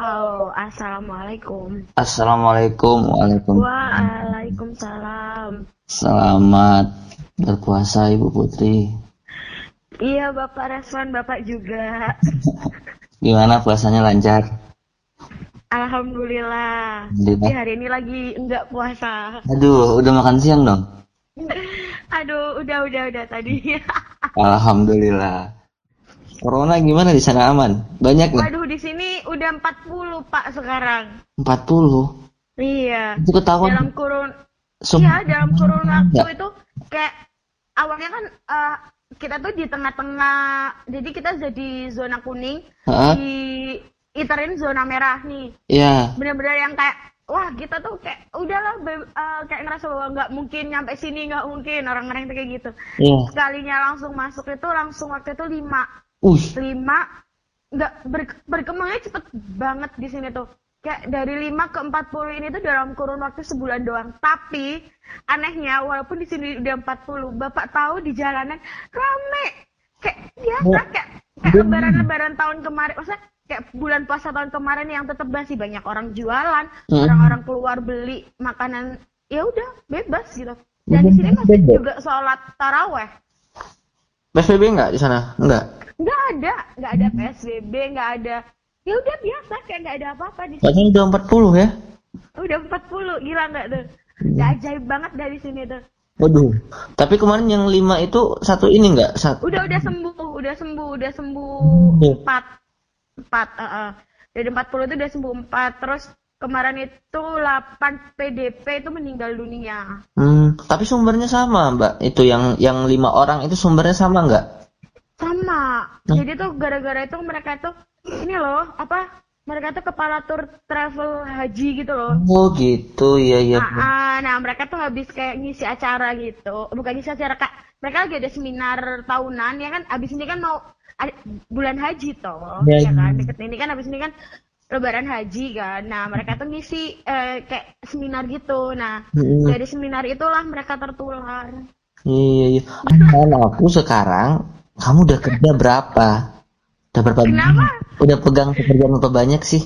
Halo, assalamualaikum. Assalamualaikum Waalaikumsalam Waalaikumsalam. Selamat berpuasa Ibu Putri Iya, Bapak Reswan, Bapak juga. Gimana puasanya lancar? Alhamdulillah. Tapi hari ini lagi enggak puasa. Aduh, udah makan siang dong? Aduh, udah, udah, udah tadi. Alhamdulillah Corona gimana di sana aman? Banyak nggak? Waduh, di sini udah 40 Pak sekarang. 40 Iya. Itu ketahuan Dalam kurun Sum- Iya, dalam kurun waktu itu kayak awalnya kan eh, kita tuh di tengah-tengah, jadi kita jadi zona kuning, Hah? di iterin zona merah nih. Iya Bener-bener yang kayak wah kita tuh kayak udahlah eh, kayak ngerasa bahwa nggak mungkin nyampe sini nggak mungkin orang-orang kayak gitu. Iya Sekalinya langsung masuk itu langsung waktu itu lima Uy lima nggak ber- berkembangnya cepet banget di sini tuh. Kayak dari 5 ke 40 ini tuh dalam kurun waktu sebulan doang. Tapi anehnya walaupun di sini udah 40 bapak tahu di jalanan rame. Kayak biasa Oh. kayak kayak lebaran-lebaran tahun kemarin maksudnya kayak bulan puasa tahun kemarin yang tetap masih banyak orang jualan Hmm. orang-orang keluar beli makanan. Ya udah bebas gitu. Dan di sini masih juga sholat taraweh. PSBB nggak di sana? Nggak nggak ada nggak ada psbb nggak ada ya udah biasa kayak nggak ada apa-apa di sini udah 40 ya? udah 40 gila nggak tuh Udah ajaib banget dari sini tuh Waduh Tapi kemarin yang 5 itu satu ini nggak? Satu udah udah sembuh udah sembuh udah sembuh Iya. empat empat uh, uh. dari 40 itu udah sembuh empat terus kemarin itu 8 PDP itu meninggal dunia Hmm, tapi sumbernya sama, Mbak. Itu yang yang lima orang itu sumbernya sama nggak? Sama jadi tuh gara-gara itu mereka tuh ini loh apa mereka tuh kepala tur travel haji gitu loh Oh gitu, iya iya. Nah, ah, nah mereka tuh habis kayak ngisi acara gitu, bukan ngisi acara kak, mereka lagi ada seminar tahunan ya kan, abis ini kan mau bulan haji toh, Ya, ya kan, iya. deket ini kan abis ini kan lebaran haji kan, nah mereka tuh ngisi eh, kayak seminar gitu, nah Mm-mm. dari seminar itulah mereka tertular. Iya iya. Kan aku sekarang kamu udah kerja berapa? Udah berapa? Kenapa? Udah pegang pekerjaan berapa banyak sih?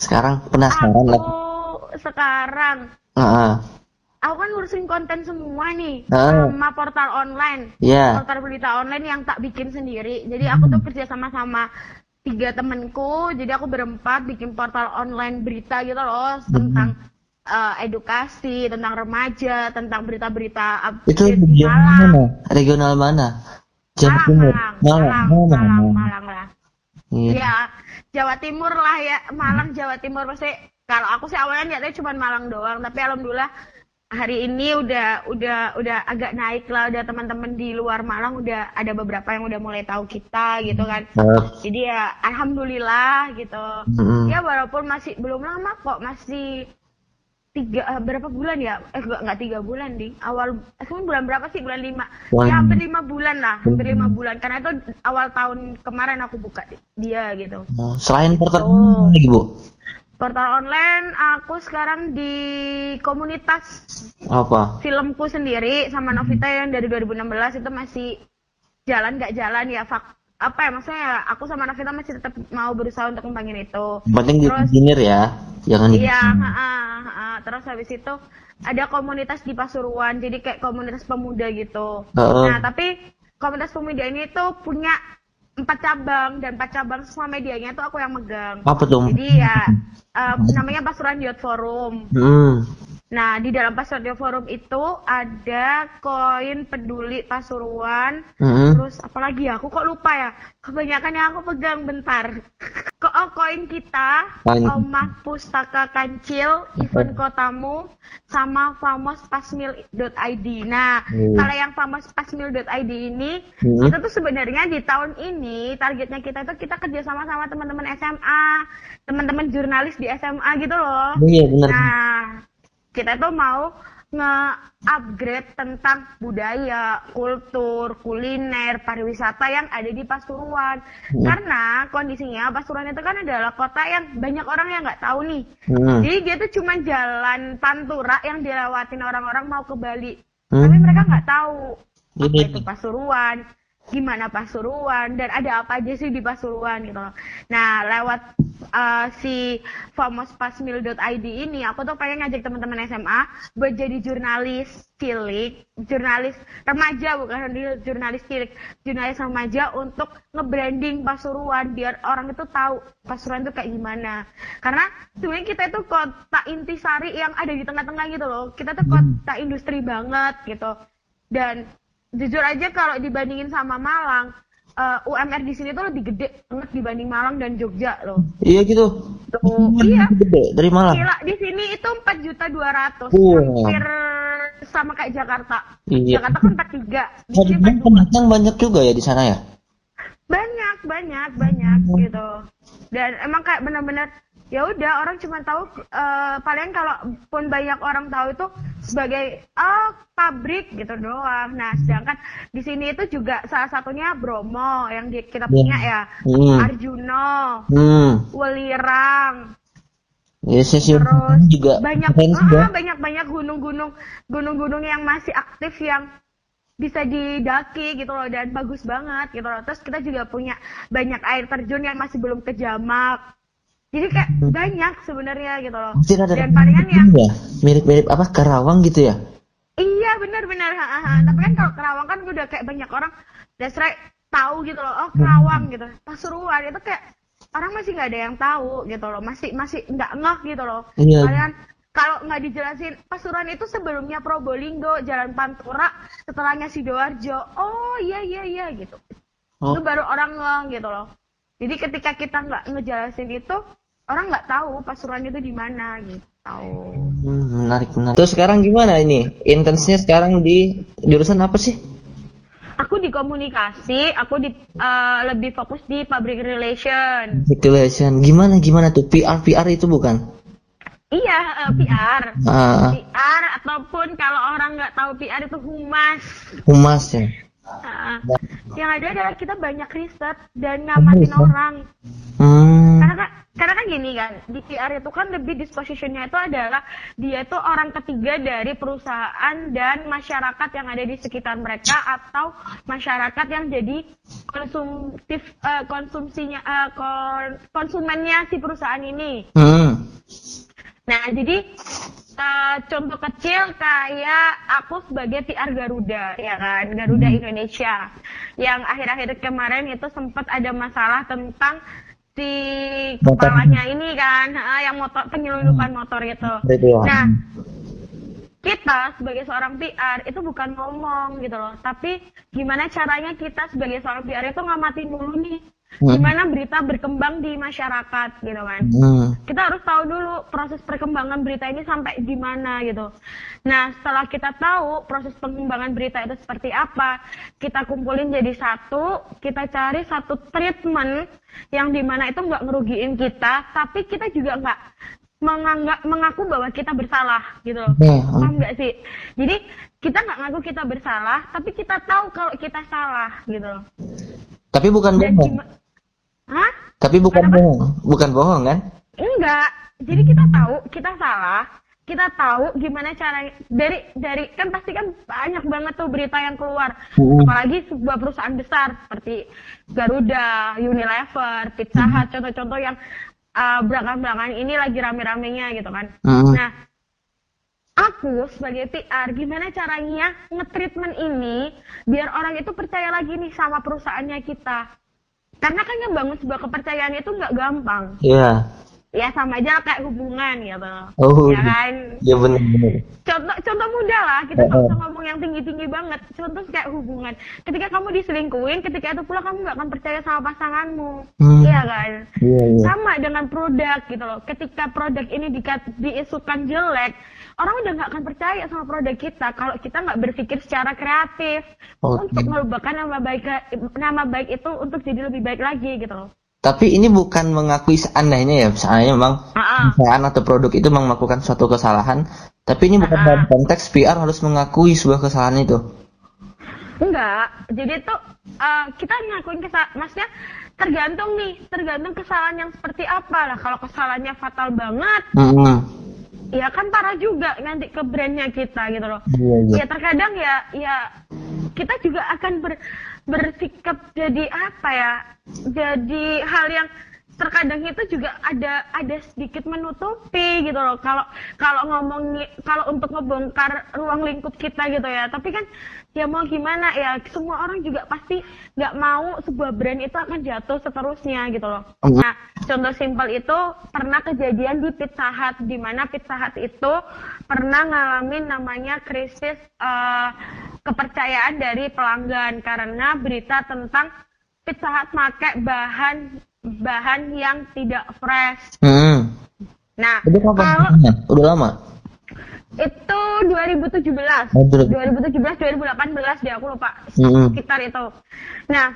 Sekarang penasaran lah. Aku sekarang, Heeh. aku kan ngurusin konten semua nih, Ah. sama portal online. Iya. portal berita online yang tak bikin sendiri. Jadi aku tuh kerja sama sama tiga temenku. Jadi aku berempat bikin portal online berita gitu loh tentang eh, edukasi, tentang remaja, tentang berita-berita Itu di regional mana? Regional mana? Jawa Malang, Timur. Malang, Malang. Malang, Malang. Lah. Iya. Ya, Jawa Timur lah ya, Malang Jawa Timur pasti. Kalau aku sih awalnya niatnya cuma Malang doang, tapi alhamdulillah hari ini udah udah udah agak naik lah, udah teman-teman di luar Malang udah ada beberapa yang udah mulai tahu kita gitu kan. Cakep. Jadi ya alhamdulillah gitu. Mm-mm. Ya walaupun masih belum lama kok, masih tiga eh, berapa bulan ya? Eh enggak enggak tiga bulan ding. Awal eh, sekarang bulan berapa sih? Bulan lima. Ya hampir lima. bulan lah, hampir lima bulan. Karena itu awal tahun kemarin aku buka dia gitu. Oh, Selain portal Oh. lagi bu? Portal online aku sekarang di komunitas Apa? filmku sendiri sama Novita yang dari 2016 itu masih jalan nggak jalan ya fak apa ya maksudnya ya, aku sama Novita masih tetap mau berusaha untuk kembangin itu. Penting di Terus- engineer ya, jangan. Iya, terus habis itu ada komunitas di Pasuruan, jadi kayak komunitas pemuda gitu. Heeh. Nah, tapi komunitas pemuda ini tuh punya empat cabang dan empat cabang semua medianya tuh aku yang megang. Apa tuh? Jadi ya eh, namanya Pasuruan Youth Forum. Hmm. Nah, di dalam Youth Forum itu ada koin peduli Pasuruan, Mm-mm. Terus apalagi ya? Aku kok lupa ya. Kebanyakan yang aku pegang bentar. Kok oh, koin kita. Omah Pustaka Kancil, event kotamu, sama famospasmil.id. Nah, Hmm. kalau yang famospasmil.id ini, Hmm. itu tuh sebenarnya di tahun ini targetnya kita itu kita kerja sama sama teman-teman SMA, teman-teman jurnalis di SMA gitu loh. Iya benar. Nah, kita tuh mau nge-upgrade tentang budaya, kultur, kuliner, pariwisata yang ada di Pasuruan. Hmm. Karena kondisinya Pasuruan itu kan adalah kota yang banyak orang yang nggak tahu nih. Hmm. Jadi dia tuh cuma jalan pantura yang dilewatin orang-orang mau ke Bali. Hmm. Tapi mereka nggak tahu apa itu Pasuruan. Gimana Pasuruan dan ada apa aja sih di Pasuruan gitu loh. Nah, lewat uh, si famospasmil.id ini aku tuh pengen ngajak teman-teman SMA buat jadi jurnalis cilik, jurnalis remaja bukan jurnalis cilik, jurnalis remaja untuk nge-branding Pasuruan biar orang itu tahu Pasuruan itu kayak gimana. Karena sebenarnya kita itu kota intisari yang ada di tengah-tengah gitu loh. Kita tuh kota industri banget gitu. Dan jujur aja kalau dibandingin sama Malang, uh, eh, UMR di sini tuh lebih gede banget dibanding Malang dan Jogja loh. Iya gitu. Tuh, iya. Gede dari Malang. Gila, di sini itu empat juta dua ratus, hampir sama kayak Jakarta. Iya. Jakarta kan empat tiga. Pendatang banyak juga ya di sana ya? Banyak, banyak, banyak hmm. gitu. Dan emang kayak benar-benar ya udah orang cuma tahu uh, paling kalau pun banyak orang tahu itu sebagai oh pabrik gitu doang. Nah, sedangkan di sini itu juga salah satunya Bromo yang kita iya. punya ya, hmm. Arjuno, hmm. Welirang. Yes, yes, terus juga banyak uh, banyak banyak gunung-gunung gunung-gunung yang masih aktif yang bisa didaki gitu loh dan bagus banget gitu loh. Terus kita juga punya banyak air terjun yang masih belum kejamak jadi kayak banyak sebenarnya gitu loh. Mungkin ada dan palingan yang ya? mirip-mirip apa Karawang gitu ya? Iya benar-benar tapi kan kalau Karawang kan udah kayak banyak orang. Dasar tahu gitu loh. Oh Karawang gitu. Pasuruan. Itu kayak orang masih nggak ada yang tahu gitu loh. Masih masih nggak ngeh gitu loh. Iya. kalian kalau nggak dijelasin Pasuruan itu sebelumnya Probolinggo Jalan Pantura setelahnya Sidoarjo. Oh iya iya iya gitu. Oh. itu baru orang ngeh gitu loh jadi ketika kita nggak ngejelasin itu orang nggak tahu Pasuruan itu di mana gitu. Hmm, menarik menarik. Terus sekarang gimana ini? Intensnya sekarang di jurusan apa sih? Aku di komunikasi, aku di uh, lebih fokus di public relation. Public relation, gimana gimana tuh PR PR itu bukan? Iya, uh, PR. Uh. PR ataupun kalau orang nggak tahu PR itu humas. Humas ya. Uh, yang ada adalah kita banyak riset dan ngamatin orang. Hmm. Karena kan karena kan gini kan di PR itu kan lebih dispositionnya itu adalah dia itu orang ketiga dari perusahaan dan masyarakat yang ada di sekitar mereka atau masyarakat yang jadi konsumtif uh, konsumsinya uh, kon, konsumennya si perusahaan ini. Hmm. Nah jadi uh, contoh kecil kayak aku sebagai PR Garuda ya kan Garuda hmm. Indonesia yang akhir-akhir kemarin itu sempat ada masalah tentang si kepalanya ini kan uh, yang motor penyelundupan hmm. motor itu. Nah, kita sebagai seorang PR itu bukan ngomong gitu loh, tapi gimana caranya kita sebagai seorang PR itu ngamatin dulu nih hmm. gimana berita berkembang di masyarakat gitu kan hmm. kita harus tahu dulu proses perkembangan berita ini sampai di mana gitu nah setelah kita tahu proses pengembangan berita itu seperti apa kita kumpulin jadi satu kita cari satu treatment yang di mana itu nggak ngerugiin kita tapi kita juga nggak menganggap mengaku bahwa kita bersalah gitu loh hmm. paham nggak sih jadi kita nggak ngaku kita bersalah tapi kita tahu kalau kita salah gitu loh tapi bukan bohong Hah? Tapi bukan Kenapa? bohong, bukan bohong kan? Enggak. Jadi kita tahu kita salah, kita tahu gimana cara dari dari kan pasti kan banyak banget tuh berita yang keluar uh. apalagi sebuah perusahaan besar seperti Garuda, Unilever, Pizza Hut, contoh-contoh yang uh, belakangan-belakangan ini lagi rame-ramenya gitu kan. Uh. Nah, aku sebagai PR gimana caranya ngetreatment ini biar orang itu percaya lagi nih sama perusahaannya kita? Karena kan ngebangun sebuah kepercayaan itu nggak gampang. Iya. Ya sama aja kayak hubungan gitu. Oh, ya kan? Ya benar benar contoh contoh mudah lah. Kita nggak usah ngomong yang tinggi tinggi banget. Contoh kayak hubungan. Ketika kamu diselingkuhin ketika itu pula kamu nggak akan percaya sama pasanganmu. Hmm. iya kan? Iya, iya. sama dengan produk gitu loh. Ketika produk ini di, diisukan jelek orang udah nggak akan percaya sama produk kita kalau kita nggak berpikir secara kreatif okay. untuk merubahkan nama baik nama baik itu untuk jadi lebih baik lagi gitu loh. Tapi ini bukan mengakui seandainya ya, seandainya memang perusahaan atau produk itu memang melakukan suatu kesalahan, tapi ini bukan dalam konteks PR harus mengakui sebuah kesalahan itu. Enggak, jadi tuh uh, kita ngakuin kesalahan, maksudnya tergantung nih, tergantung kesalahan yang seperti apa lah. Kalau kesalahannya fatal banget, mm -hmm ya kan parah juga nanti ke brandnya kita gitu loh. Iya, iya. Ya terkadang ya ya kita juga akan ber bersikap jadi apa ya jadi hal yang terkadang itu juga ada ada sedikit menutupi gitu loh. Kalau kalau ngomong kalau untuk ngebongkar ruang lingkup kita gitu ya. Tapi kan ya mau gimana ya semua orang juga pasti nggak mau sebuah brand itu akan jatuh seterusnya gitu loh. Nah contoh simpel itu pernah kejadian di Pizza Hut di mana Pizza Hut itu pernah ngalamin namanya krisis uh, kepercayaan dari pelanggan. Karena berita tentang Pizza Hut pakai bahan bahan yang tidak fresh. Hmm. Nah, itu kapan? Kalau, Udah lama? Itu 2017. Oh, 2017 2018 dia aku lupa. Hmm. Sekitar itu. Nah,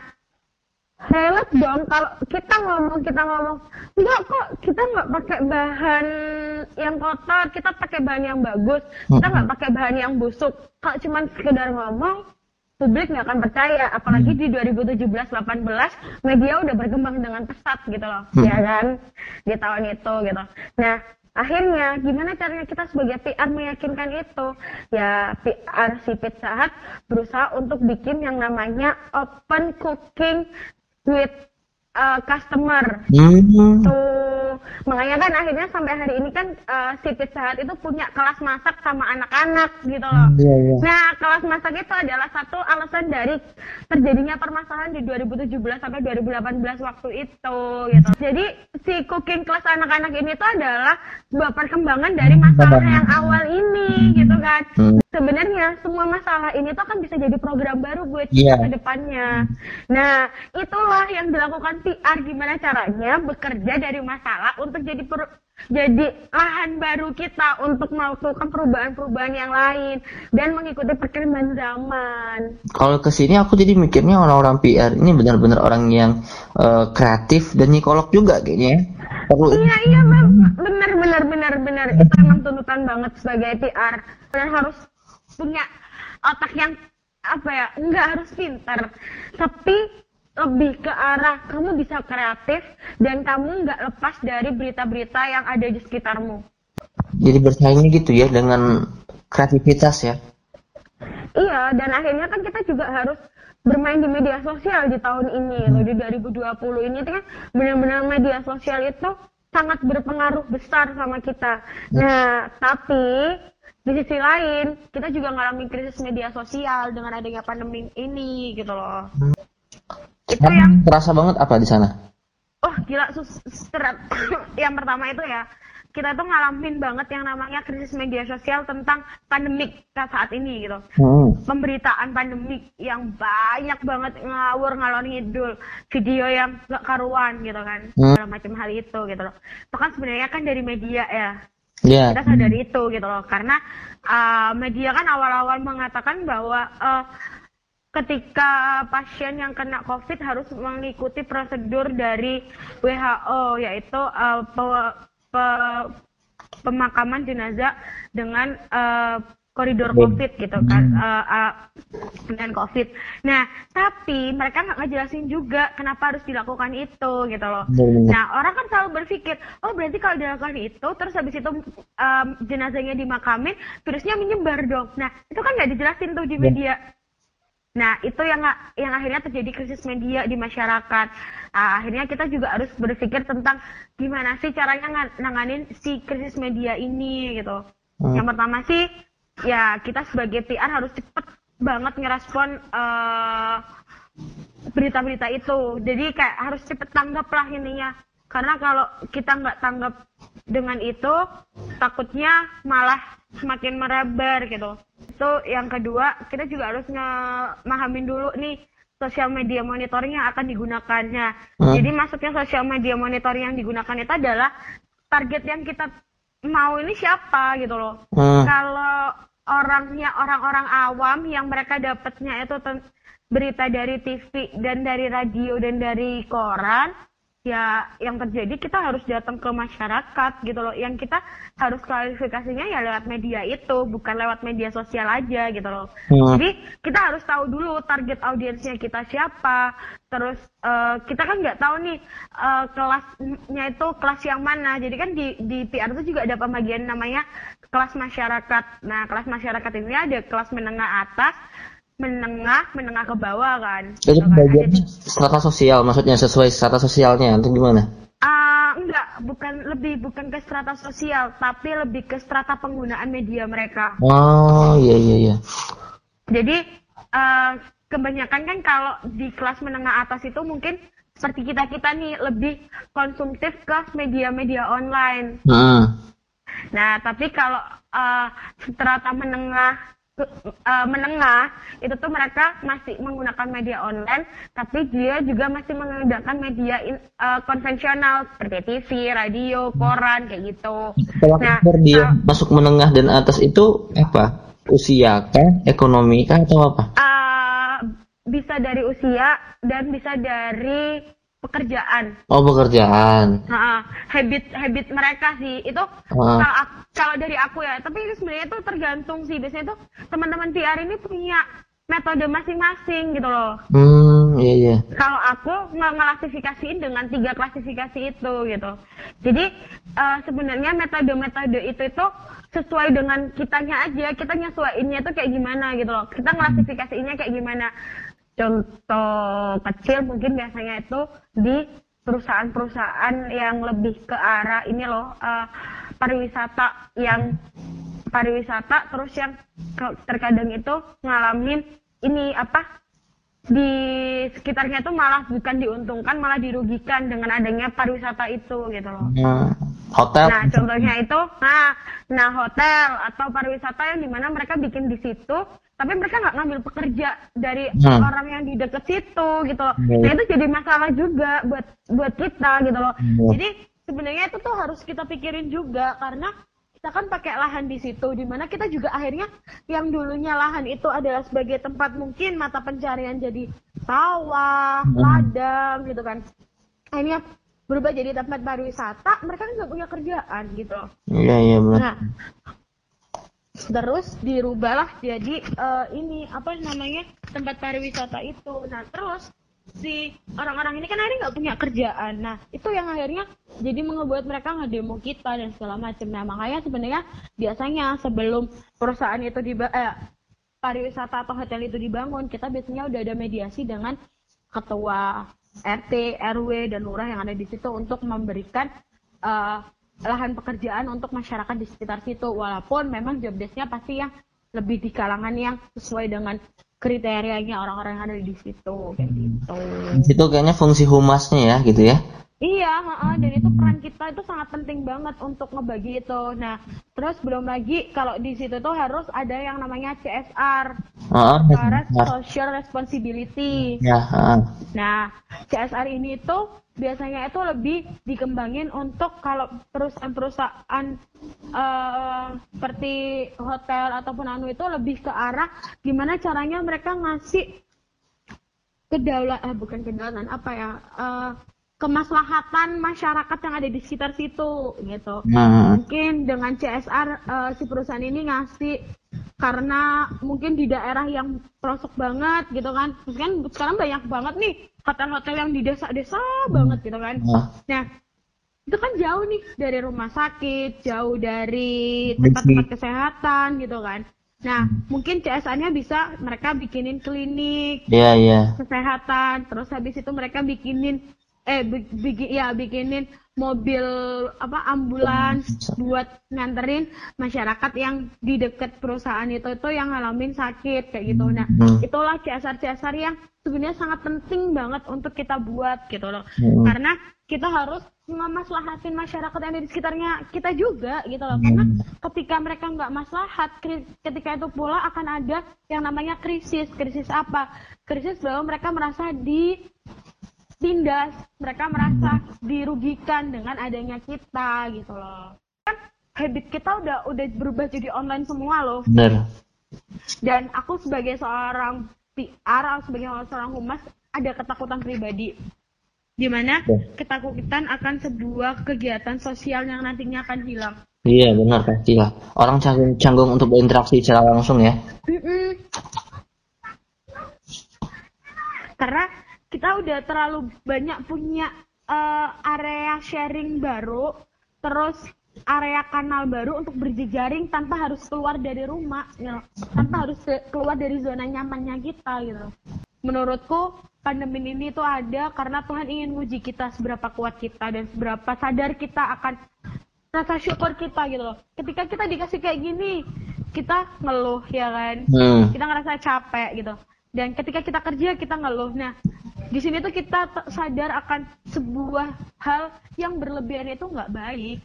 relate dong kalau kita ngomong kita ngomong enggak kok kita nggak pakai bahan yang kotor kita pakai bahan yang bagus kita nggak pakai bahan yang busuk kalau cuma sekedar ngomong publik nggak akan percaya apalagi di 2017-18 media udah berkembang dengan pesat gitu loh hmm. ya kan? Di tahun itu gitu. Nah akhirnya gimana caranya kita sebagai PR meyakinkan itu? Ya PR si Pizza Hut berusaha untuk bikin yang namanya open cooking with uh, customer hmm. tuh makanya kan akhirnya sampai hari ini kan uh, si Pizza Hut itu punya kelas masak sama anak-anak gitu loh hmm, yeah, yeah. nah kelas masak itu adalah satu alasan dari terjadinya permasalahan di 2017 sampai 2018 waktu itu gitu jadi si cooking class anak-anak ini tuh adalah sebuah perkembangan dari masalah yang awal ini gitu kan hmm. Sebenarnya semua masalah ini tuh kan bisa jadi program baru buat yeah. ke depannya nah itulah yang dilakukan PR gimana caranya bekerja dari masalah untuk jadi per, jadi lahan baru kita untuk melakukan perubahan-perubahan yang lain dan mengikuti perkembangan zaman. Kalau ke sini aku jadi mikirnya orang-orang PR ini benar-benar orang yang uh, kreatif dan nyikolog juga kayaknya. Ya. Perlu iya iya benar benar benar benar itu emang tuntutan banget sebagai PR dan harus punya otak yang apa ya nggak harus pintar tapi lebih ke arah kamu bisa kreatif dan kamu nggak lepas dari berita-berita yang ada di sekitarmu. Jadi bersaingnya gitu ya dengan kreativitas ya. Iya, dan akhirnya kan kita juga harus bermain di media sosial di tahun ini, hmm. di 2020 ini kan benar-benar media sosial itu sangat berpengaruh besar sama kita. Nah, tapi di sisi lain kita juga ngalamin krisis media sosial dengan adanya pandemi ini gitu loh. Hmm itu yang terasa banget apa di sana? Oh gila sus yang pertama itu ya kita tuh ngalamin banget yang namanya krisis media sosial tentang pandemik saat ini gitu. Hmm. Pemberitaan pandemik yang banyak banget ngawur ngalor ngidul, video yang gak karuan gitu kan, hmm. macam hal itu gitu loh. Itu kan sebenarnya kan dari media ya. Yeah. Kita sadari itu gitu loh, karena uh, media kan awal-awal mengatakan bahwa uh, ketika pasien yang kena COVID harus mengikuti prosedur dari WHO yaitu uh, pe, pe, pemakaman jenazah dengan uh, koridor COVID gitu kan uh, uh, dengan COVID. Nah tapi mereka nggak ngejelasin juga kenapa harus dilakukan itu gitu loh. Nah orang kan selalu berpikir oh berarti kalau dilakukan itu terus habis itu um, jenazahnya dimakamin virusnya menyebar dong. Nah itu kan nggak dijelasin tuh di iya. media. Nah, itu yang yang akhirnya terjadi krisis media di masyarakat. Nah, akhirnya kita juga harus berpikir tentang gimana sih caranya nanganin si krisis media ini gitu. Hmm. Yang pertama sih ya kita sebagai PR harus cepet banget ngerespon uh, berita-berita itu. Jadi kayak harus cepet tanggap lah ininya. Karena kalau kita nggak tanggap dengan itu, takutnya malah semakin merebar gitu. Itu yang kedua, kita juga harus memahamin dulu nih sosial media monitoring yang akan digunakannya. Hmm. Jadi masuknya sosial media monitoring yang digunakan itu adalah target yang kita mau ini siapa gitu loh. Hmm. Kalau orangnya orang-orang awam yang mereka dapatnya itu berita dari TV dan dari radio dan dari koran, ya yang terjadi kita harus datang ke masyarakat gitu loh. Yang kita harus klarifikasinya ya lewat media itu bukan lewat media sosial aja gitu loh. Hmm. jadi kita harus tahu dulu target audiensnya kita siapa. Terus uh, kita kan nggak tahu nih uh, kelasnya itu kelas yang mana. Jadi kan di di PR itu juga ada pembagian namanya kelas masyarakat. Nah kelas masyarakat ini ada kelas menengah atas menengah menengah ke bawah kan Itu gitu bagian Jadi, strata sosial, maksudnya sesuai strata sosialnya atau gimana? ah, enggak bukan lebih bukan ke strata sosial tapi lebih ke strata penggunaan media mereka Oh iya iya iya. jadi eh, kebanyakan kan kalau di kelas menengah atas itu mungkin seperti kita kita nih lebih konsumtif ke media-media online Hmm. Nah, tapi kalau uh, strata menengah uh, menengah itu tuh mereka masih menggunakan media online, tapi dia juga masih menggunakan media in- uh, konvensional seperti TV, radio, koran kayak gitu. Kalau Nah, dia kalau- masuk menengah dan atas itu apa? Usia kah? Ekonomi kah atau apa? Uh, bisa dari usia dan bisa dari pekerjaan. Oh pekerjaan. Nah, habit habit mereka sih itu Ah. kalau kalau dari aku ya, tapi itu sebenarnya itu tergantung sih. Biasanya tuh teman-teman PR ini punya metode masing-masing gitu loh. Hmm iya iya. Kalau aku nggak dengan tiga klasifikasi itu gitu. Jadi eh, sebenarnya metode-metode itu itu sesuai dengan kitanya aja, kita nyesuaiinnya tuh kayak gimana gitu loh. Kita klasifikasiinnya kayak gimana. Contoh kecil mungkin biasanya itu di perusahaan-perusahaan yang lebih ke arah ini loh eh, pariwisata yang pariwisata terus yang terkadang itu ngalamin ini apa di sekitarnya tuh malah bukan diuntungkan malah dirugikan dengan adanya pariwisata itu gitu loh. Hmm. Hotel. Nah contohnya itu, nah, nah hotel atau pariwisata yang di mana mereka bikin di situ, tapi mereka nggak ngambil pekerja dari Hmm. orang yang di deket situ gitu loh. Hmm. Nah itu jadi masalah juga buat buat kita gitu loh. Hmm. Jadi sebenarnya itu tuh harus kita pikirin juga karena kita kan pakai lahan di situ, di mana kita juga akhirnya yang dulunya lahan itu adalah sebagai tempat mungkin mata pencarian jadi sawah, Hmm. ladang gitu kan. Akhirnya berubah jadi tempat pariwisata, mereka kan nggak punya kerjaan gitu. Iya iya benar. Nah, terus dirubahlah jadi eh, ini apa namanya tempat pariwisata itu. Nah, terus si orang-orang ini kan akhirnya nggak punya kerjaan. Nah, itu yang akhirnya jadi mengebuat mereka ngedemo kita dan segala macam. Nah, makanya sebenarnya biasanya sebelum perusahaan itu di eh, pariwisata atau hotel itu dibangun, kita biasanya udah ada mediasi dengan ketua RT, RW, dan lurah yang ada di situ untuk memberikan eh, lahan pekerjaan untuk masyarakat di sekitar situ. Walaupun memang job desk-nya pasti yang lebih di kalangan yang sesuai dengan kriterianya orang-orang yang ada di situ kayak gitu. Di situ kayaknya fungsi humasnya ya gitu ya. Iya, heeh, dan itu peran kita itu sangat penting banget untuk ngebagi itu. Nah, terus belum lagi kalau di situ tuh harus ada yang namanya CSR, Heeh. Corporate Social Responsibility. Ya, heeh. Nah, CSR ini tuh biasanya itu lebih dikembangin untuk kalau perusahaan-perusahaan eh, seperti hotel ataupun anu itu lebih ke arah gimana caranya mereka ngasih kedaulatan, eh, bukan kedaulatan apa ya, eh, kemaslahatan masyarakat yang ada di sekitar situ gitu. Nah, mungkin dengan CSR eh, si perusahaan ini ngasih karena mungkin di daerah yang pelosok banget gitu kan. Terus kan sekarang banyak banget nih hotel-hotel yang di desa-desa banget gitu kan. Nah. nah itu kan jauh nih dari rumah sakit jauh dari tempat-tempat kesehatan gitu kan. Nah mungkin CSR-nya bisa mereka bikinin klinik iya iya. kesehatan terus habis itu mereka bikinin eh bi- bikin ya bikinin mobil apa ambulans buat nganterin masyarakat yang di dekat perusahaan itu itu yang ngalamin sakit kayak gitu. Nah Hmm. itulah CSR CSR yang sebenarnya sangat penting banget untuk kita buat gitu loh. Hmm. karena kita harus ngemaslahatin masyarakat yang ada di sekitarnya kita juga gitu loh. Karena ketika mereka nggak maslahat ketika itu pula akan ada yang namanya krisis. Krisis apa? Krisis bahwa mereka merasa ditindas mereka merasa dirugikan dengan adanya kita gitu loh kan habit kita udah udah berubah jadi online semua loh Bener. dan aku sebagai seorang PR atau sebagai seorang humas ada ketakutan pribadi di mana ketakutan akan sebuah kegiatan sosial yang nantinya akan hilang. Iya benar pastilah. Orang canggung canggung untuk berinteraksi secara langsung ya. Mm-mm. Karena kita udah terlalu banyak punya eh, area sharing baru, terus area kanal baru untuk berjejaring tanpa harus keluar dari rumah gitu. tanpa harus keluar dari zona nyamannya kita gitu menurutku pandemi ini tuh ada karena Tuhan ingin nguji kita seberapa kuat kita dan seberapa sadar kita akan rasa syukur kita gitu loh ketika kita dikasih kayak gini kita ngeluh ya kan hmm. kita ngerasa capek gitu dan ketika kita kerja kita ngeluh nah di sini tuh kita sadar akan sebuah hal yang berlebihan itu nggak baik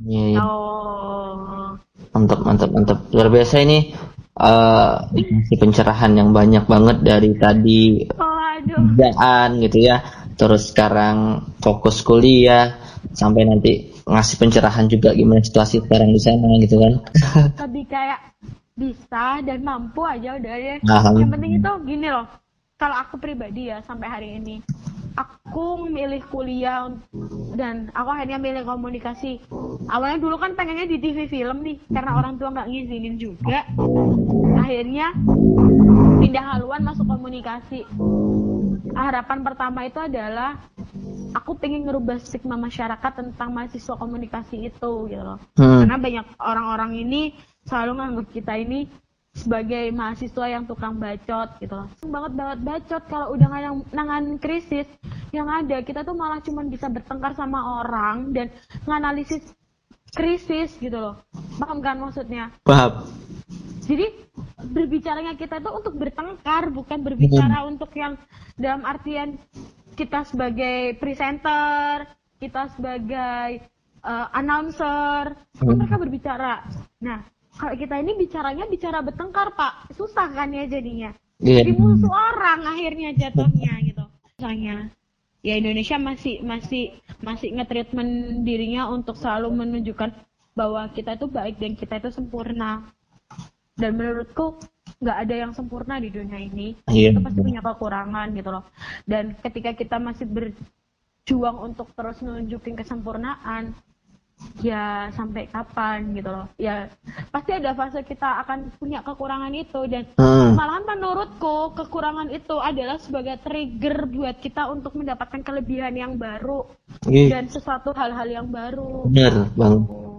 Iya, iya. Oh. Mantap, mantap, mantap. Luar biasa ini uh, pencerahan yang banyak banget dari tadi kerjaan gitu ya. Terus sekarang fokus kuliah sampai nanti ngasih pencerahan juga gimana situasi sekarang di sana gitu kan. Lebih kayak bisa dan mampu aja udah ya. Nah, yang penting itu gini loh. Kalau aku pribadi ya sampai hari ini aku milih kuliah dan aku akhirnya milih komunikasi awalnya dulu kan pengennya di TV film nih karena orang tua nggak ngizinin juga akhirnya pindah haluan masuk komunikasi harapan pertama itu adalah aku pengen ngerubah stigma masyarakat tentang mahasiswa komunikasi itu gitu loh. Hmm. karena banyak orang-orang ini selalu nganggap kita ini sebagai mahasiswa yang tukang bacot gitu banget banget bacot kalau udah yang nangan krisis yang ada. Kita tuh malah cuma bisa bertengkar sama orang dan nganalisis krisis gitu loh. Paham kan maksudnya? Paham. Jadi berbicaranya kita tuh untuk bertengkar bukan berbicara hmm. untuk yang dalam artian kita sebagai presenter kita sebagai uh, announcer hmm. mereka berbicara. Nah kalau kita ini bicaranya bicara bertengkar pak. Susah kan ya jadinya? Yeah. jadi musuh orang akhirnya jatuhnya gitu. Misalnya ya Indonesia masih masih masih ngetreatment dirinya untuk selalu menunjukkan bahwa kita itu baik dan kita itu sempurna. Dan menurutku nggak ada yang sempurna di dunia ini yeah. kita pasti punya kekurangan gitu loh dan ketika kita masih berjuang untuk terus nunjukin kesempurnaan ya sampai kapan gitu loh ya pasti ada fase kita akan punya kekurangan itu dan hmm. malahan menurutku kekurangan itu adalah sebagai trigger buat kita untuk mendapatkan kelebihan yang baru yeah. dan sesuatu hal-hal yang baru benar bang